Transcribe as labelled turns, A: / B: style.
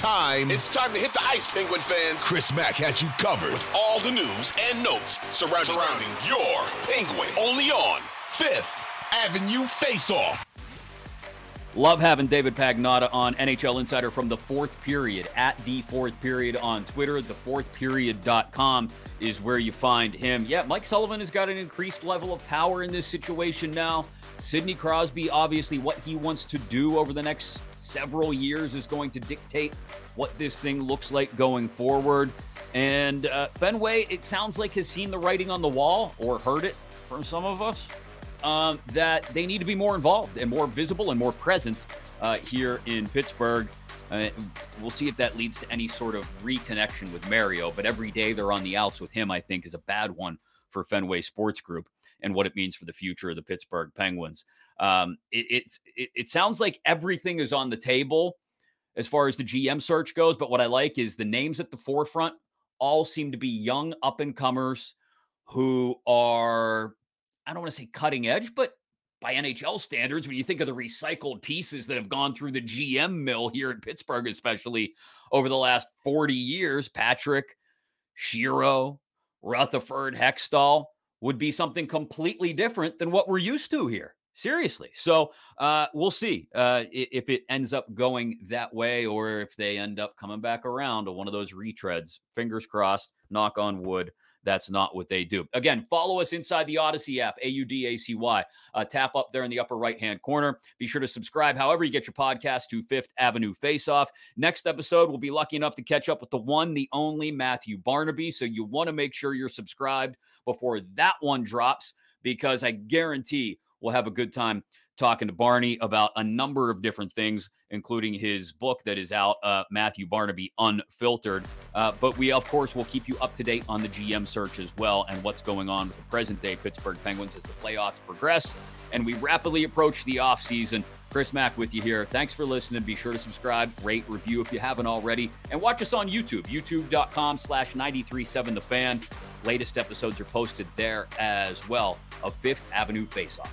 A: time.
B: It's time to hit the ice, Penguin fans.
A: Chris Mack has you covered
B: with all the news and notes surrounding, surrounding your Penguin. Only on
A: Fifth Avenue Face Off.
C: Love having David Pagnotta on NHL Insider from the fourth period at the fourth period on Twitter. The fourth period.com is where you find him. Yeah, Mike Sullivan has got an increased level of power in this situation now. Sidney Crosby, obviously, what he wants to do over the next several years is going to dictate what this thing looks like going forward. And uh, Fenway, it sounds like, has seen the writing on the wall or heard it from some of us um, that they need to be more involved and more visible and more present uh, here in Pittsburgh. Uh, we'll see if that leads to any sort of reconnection with Mario, but every day they're on the outs with him, I think, is a bad one for Fenway Sports Group and what it means for the future of the Pittsburgh Penguins. Um, it, it's it, it sounds like everything is on the table as far as the GM search goes, but what I like is the names at the forefront all seem to be young up and comers who are I don't want to say cutting edge, but by NHL standards, when you think of the recycled pieces that have gone through the GM mill here in Pittsburgh, especially over the last 40 years, Patrick, Shero, Rutherford, Hextall would be something completely different than what we're used to here. Seriously. So uh, we'll see uh, if it ends up going that way or if they end up coming back around to one of those retreads. Fingers crossed, knock on wood that's not what they do. Again, follow us inside the Audacy app, A U D A C Y. Uh, tap up there in the upper right hand corner. Be sure to subscribe however you get your podcast to Fifth Avenue Face Off. Next episode, we'll be lucky enough to catch up with the one, the only Matthew Barnaby. So you want to make sure you're subscribed before that one drops because I guarantee we'll have a good time talking to Barney about a number of different things, including his book that is out, uh, Matthew Barnaby Unfiltered. Uh, but we, of course, will keep you up to date on the GM search as well and what's going on with the present day Pittsburgh Penguins as the playoffs progress and we rapidly approach the offseason. Chris Mack with you here. Thanks for listening. Be sure to subscribe, rate, review if you haven't already, and watch us on YouTube, youtube.com slash 937 The Fan. Latest episodes are posted there as well of Fifth Avenue Face Off.